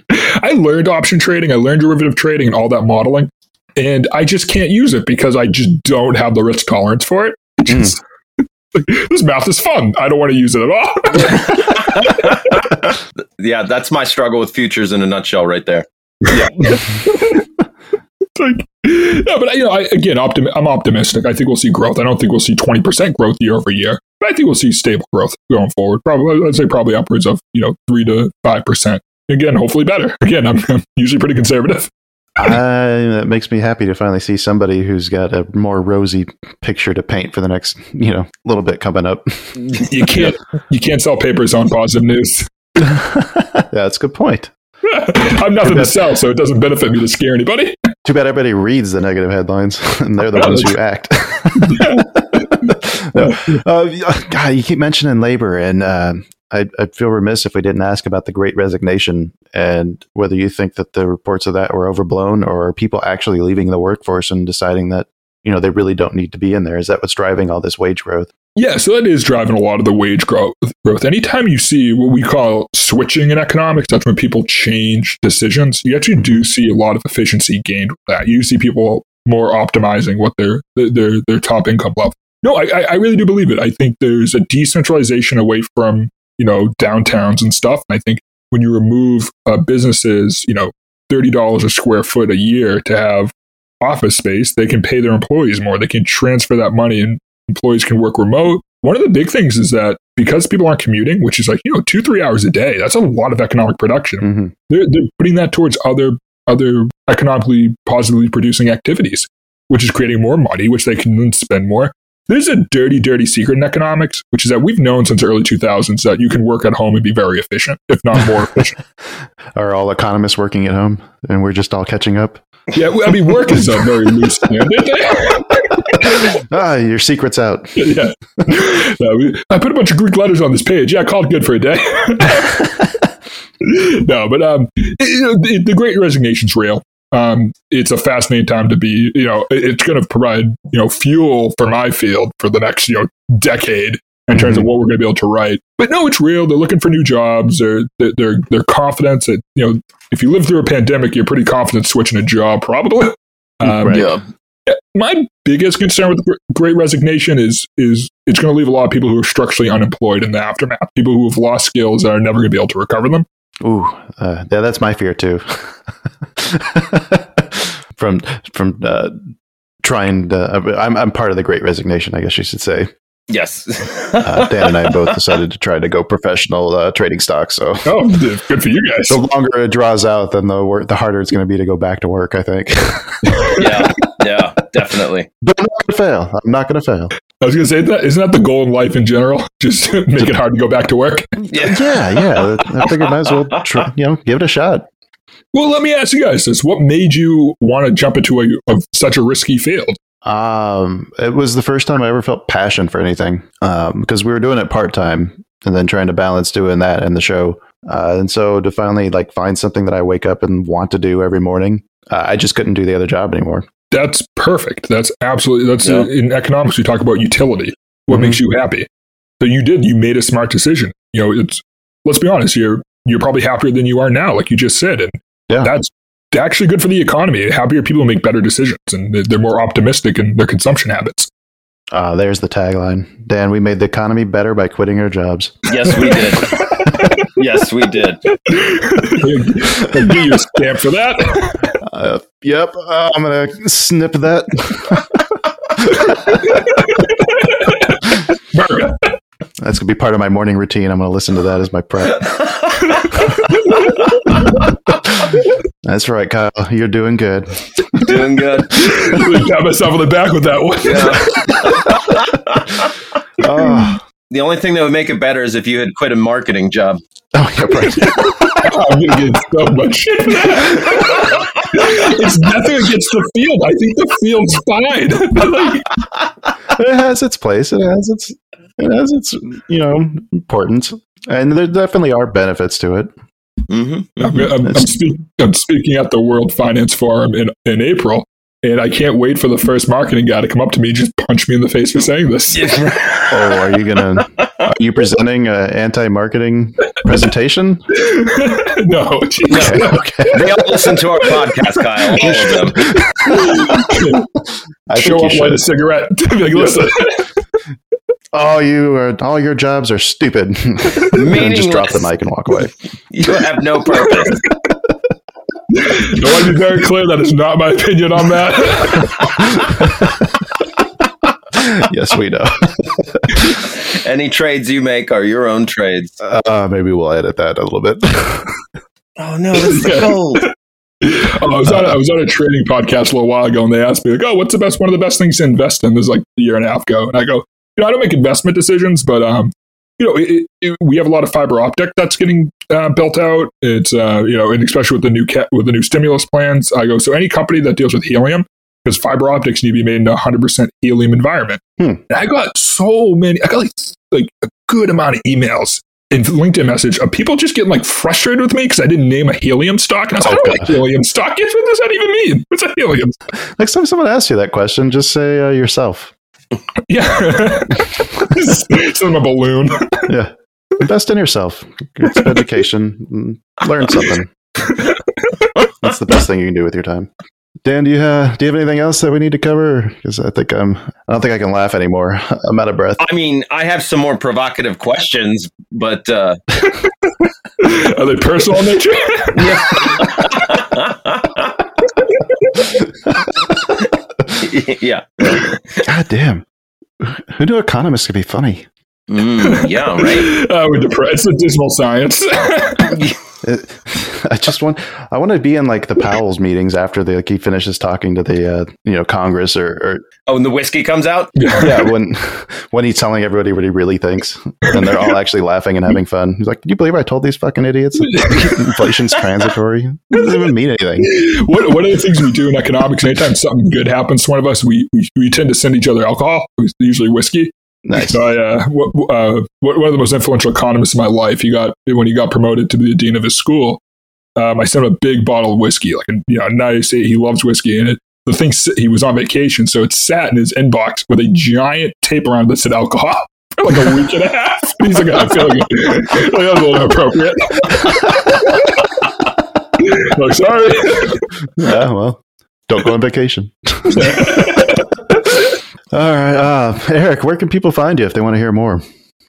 I learned option trading, I learned derivative trading, and all that modeling, and I just can't use it because I just don't have the risk tolerance for it. Hmm. Just, (laughs) this math is fun. I don't want to use it at all. yeah, that's my struggle with futures in a nutshell, right there. It's (laughs) like, yeah, but you know, I, again, optim- I'm optimistic. I think we'll see growth. I don't think we'll see 20 percent growth year over year, but I think we'll see stable growth going forward. Probably, I'd say probably upwards of you know three to five percent. Again, hopefully better. (laughs) Again, I'm, I'm usually pretty conservative. (laughs) I, that makes me happy to finally see somebody who's got a more rosy picture to paint for the next, you know, little bit coming up. You can't you can't sell papers on positive news. yeah, that's a good point. I'm nothing to sell, so it doesn't benefit me to scare anybody. Too bad everybody reads the negative headlines, (laughs) and they're the ones who (laughs) act. (laughs) No. uh, God, you keep mentioning labor, and uh, I, I'd feel remiss if we didn't ask about the Great Resignation and whether you think that the reports of that were overblown, or are people actually leaving the workforce and deciding that you know they really don't need to be in there? Is that what's driving all this wage growth? Yeah, so that is driving a lot of the wage growth. Anytime you see what we call switching in economics, that's when people change decisions. You actually do see a lot of efficiency gained with that. You see people more optimizing what their their their top income level. No, I I- I really do believe it. I think there's a decentralization away from you know downtowns and stuff. And I think when you remove uh, businesses, you know, thirty dollars a square foot a year to have office space, they can pay their employees more. They can transfer that money and employees can work remote. One of the big things is that because people aren't commuting, which is like, you know, two, three hours a day, that's a lot of economic production. hmm They're, they're putting that towards other, other economically positively producing activities, which is creating more money, which they can then spend more. There's a dirty, dirty secret in economics, which is that we've known since the early 2000s that you can work at home and be very efficient, if not more efficient. (laughs) Are all economists working at home, and we're just all catching up? Yeah, I mean, work is a very loose (laughs) standard. (laughs) (laughs) ah, your secret's out. (laughs) yeah. No, we, I put a bunch of Greek letters on this page. Yeah, I called good for a day. (laughs) no, but um, you know, the, the Great Resignation's real. Um, it's a fascinating time to be. You know, it- it's going to provide you know fuel for my field for the next you know decade in terms of what we're going to be able to write. But no, it's real. They're looking for new jobs. They're they're they're, they're confident that you know if you live through a pandemic, you're pretty confident switching a job probably. Um, Right. Yeah. My biggest concern with the Great Resignation is is it's going to leave a lot of people who are structurally unemployed in the aftermath. People who have lost skills that are never going to be able to recover them. Ooh, uh, yeah, that's my fear too. (laughs) from from uh, trying to, I'm I'm part of the Great Resignation, I guess you should say. Yes. (laughs) Uh, Dan and I both decided to try to go professional uh, trading stocks. So Oh, good for you guys. the longer it draws out, then the wor- the harder it's going to be to go back to work. I think. (laughs) yeah. Yeah. Definitely. (laughs) but I'm not going to fail. I'm not going to fail. I was going to say that isn't that the goal in life in general? (laughs) Just make it hard to go back to work. Yeah. Yeah, yeah. I figured might as well, try, you know, give it a shot. Well, let me ask you guys this: What made you want to jump into a, a such a risky field? Um, it was the first time I ever felt passion for anything. Um, because we were doing it part time and then trying to balance doing that and the show. Uh, and so to finally like find something that I wake up and want to do every morning, uh, I just couldn't do the other job anymore. That's perfect. That's absolutely that's Yeah. uh, in economics we talk about utility. What Mhm. makes you happy? So you did. You made a smart decision. You know, it's let's be honest. You're you're probably happier than you are now, like you just said, and Yeah. that's actually good for the economy. Happier people make better decisions, and they're- they're more optimistic in their consumption habits. Uh, there's the tagline. Dan, we made the economy better by quitting our jobs. Yes, we did. (laughs) yes, we did. I'll give you a stamp for that. Uh, yep. Uh, I'm going to snip that. (laughs) That's going to be part of my morning routine. I'm going to listen to that as my prep. (laughs) That's right, Kyle. You're doing good. Doing good. I Pat myself on the back with that one. Oh, (laughs) The only thing that would make it better is if you had quit a marketing job. oh yeah, right. I'm gonna get so much shit for that. it's nothing against the field. I think the field's fine. Like, (laughs) it has its place. It has its it has its you know importance, and there definitely are benefits to it. Mm-hmm. I'm, I'm, I'm, speak, I'm speaking at the World Finance Forum in, in April, and I can't wait for the first marketing guy to come up to me and just punch me in the face for saying this. (laughs) Oh, are you gonna? Are you presenting an anti-marketing presentation? (laughs) no, geez. Okay, okay. They all listen to our podcast, Kyle. All of them. (laughs) I show think you up, light a cigarette. Be like, listen, All you are, all your jobs are stupid. and just drop the mic and walk away. You have no purpose. I want to be very clear that is not my opinion on that. (laughs) yes, we know. (laughs) Any trades you make are your own trades. Uh, maybe we'll edit that a little bit. (laughs) Oh no, that's the Yeah. gold. Oh, I was on I was on a trading podcast a little while ago, and they asked me like, "Oh, what's the best one of the best things to invest in?" This is like a year and a half ago, and I go, "You know, I don't make investment decisions, but um, you know, it, it, we have a lot of fiber optic that's getting uh, built out. It's uh, you know, and especially with the new ca- with the new stimulus plans, I go, so any company that deals with helium." Because fiber optics need to be made in a hundred percent helium environment. Hmm. And I got so many. I got like like a good amount of emails and LinkedIn message of people just getting like frustrated with me because I didn't name a helium stock. And I was like, Oh, I don't like helium stock. What does that even mean? What's a helium? Next time someone asks you that question, just say uh, yourself. Yeah. it's in a balloon. Yeah, invest in yourself. Get some education. Learn something. That's the best thing you can do with your time. Dan, do you uh, do you have anything else that we need to cover? Because I think I'm. I don't think I can laugh anymore. (laughs) I'm out of breath. I mean, I have some more provocative questions, but uh, Are they personal nature? yeah. (laughs) (laughs) (laughs) God damn. Who knew economists could be funny? Mm, yeah, right. (laughs) Uh, we're depressed. It's a dismal science. (laughs) It, (laughs) I just want I want to be in like the Powell's meetings after the, like he finishes talking to the uh, you know Congress or, or oh, and the whiskey comes out. (laughs) yeah when when he's telling everybody what he really thinks and they're all actually laughing and having fun. He's like, "Can you believe I told these fucking idiots inflation's transitory? It doesn't even mean anything." What one of the things we do in economics, anytime something good happens to one of us, we we, we tend to send each other alcohol, usually whiskey. Nice. Uh, w- uh, one of the most influential economists in my life, he got when he got promoted to be the dean of his school. Um, I sent him a big bottle of whiskey, like a you know, nice. He loves whiskey, and it the thing he was on vacation, so it sat in his inbox with a giant tape around that said alcohol (laughs) for like a week and a half. (laughs) He's like, I feel like, (laughs) like that was a little inappropriate. like, sorry. Yeah, well, don't go on vacation. All right, uh, Eric, where can people find you if they want to hear more?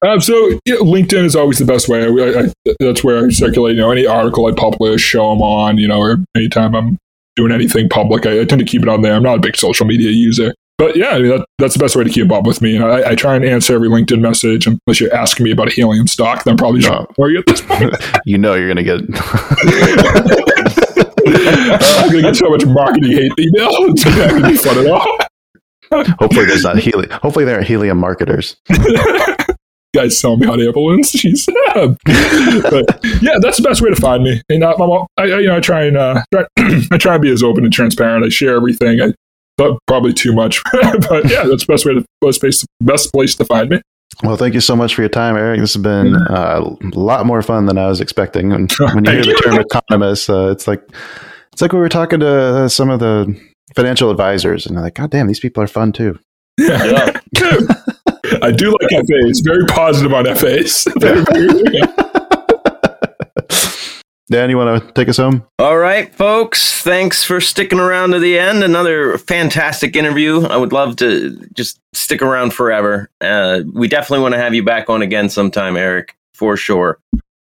Um, so yeah, LinkedIn is always the best way. I, I, that's where I circulate. You know, any article I publish, show them on. You know, or anytime I'm doing anything public, I, I tend to keep it on there. I'm not a big social media user, but yeah, I mean, that, that's the best way to keep up with me. And I, I, try and answer every LinkedIn message unless you're asking me about a helium stock. Then probably no. where you at this (laughs) point. you know, you're going to get. (laughs) I'm going to get so much marketing hate email. It's not going to be fun at all. (laughs) Hopefully, there's not helium. Hopefully, there are helium marketers. (laughs) Guys tell me hot air balloons. Jeez. (laughs) but yeah, that's the best way to find me. And I, I, you know, I try and uh, try, (clears throat) I try and be as open and transparent. I share everything. I but probably too much, but yeah, that's the best way to best place best place to find me. Well, thank you so much for your time, Eric. This has been uh, a lot more fun than I was expecting. And when you hear the term economist, uh, it's like it's like we were talking to uh, some of the financial advisors, and they're like, "God damn, these people are fun too." Yeah. (laughs) I do like FAs. Very positive on FAs. (laughs) (laughs) Dan, you want to take us home? All right, folks. Thanks for sticking around to the end. Another fantastic interview. I would love to just stick around forever. Uh, we definitely want to have you back on again sometime, Eric, for sure.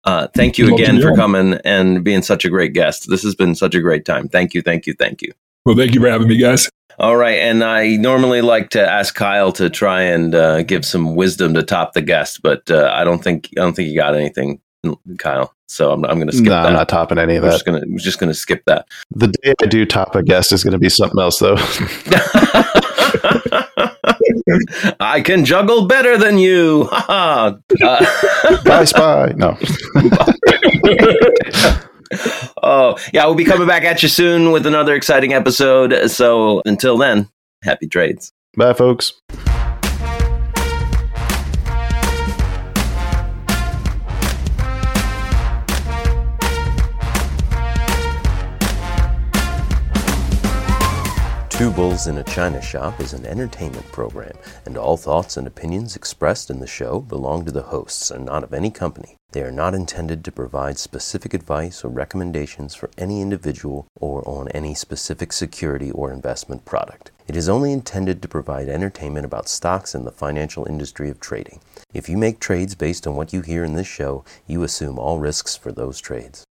Uh, thank you again for coming and being such a great guest. This has been such a great time. Thank you, thank you, thank you. Well, thank you for having me, guys. All right, and I normally like to ask Kyle to try and uh, give some wisdom to top the guest, but uh, I don't think I don't think you got anything, Kyle. So I'm, I'm going to skip no, that. I'm not topping any of I'm that. Just gonna, I'm just going to skip that. The day I do top a guest is going to be something else, though. (laughs) I can juggle better than you. (laughs) uh, Bye, spy. No. (laughs) oh, yeah, we'll be coming back at you soon with another exciting episode. So until then, happy trades. Bye, folks. Two Bulls in a China Shop is an entertainment program, and all thoughts and opinions expressed in the show belong to the hosts and not of any company. They are not intended to provide specific advice or recommendations for any individual or on any specific security or investment product. It is only intended to provide entertainment about stocks and the financial industry of trading. If you make trades based on what you hear in this show, you assume all risks for those trades.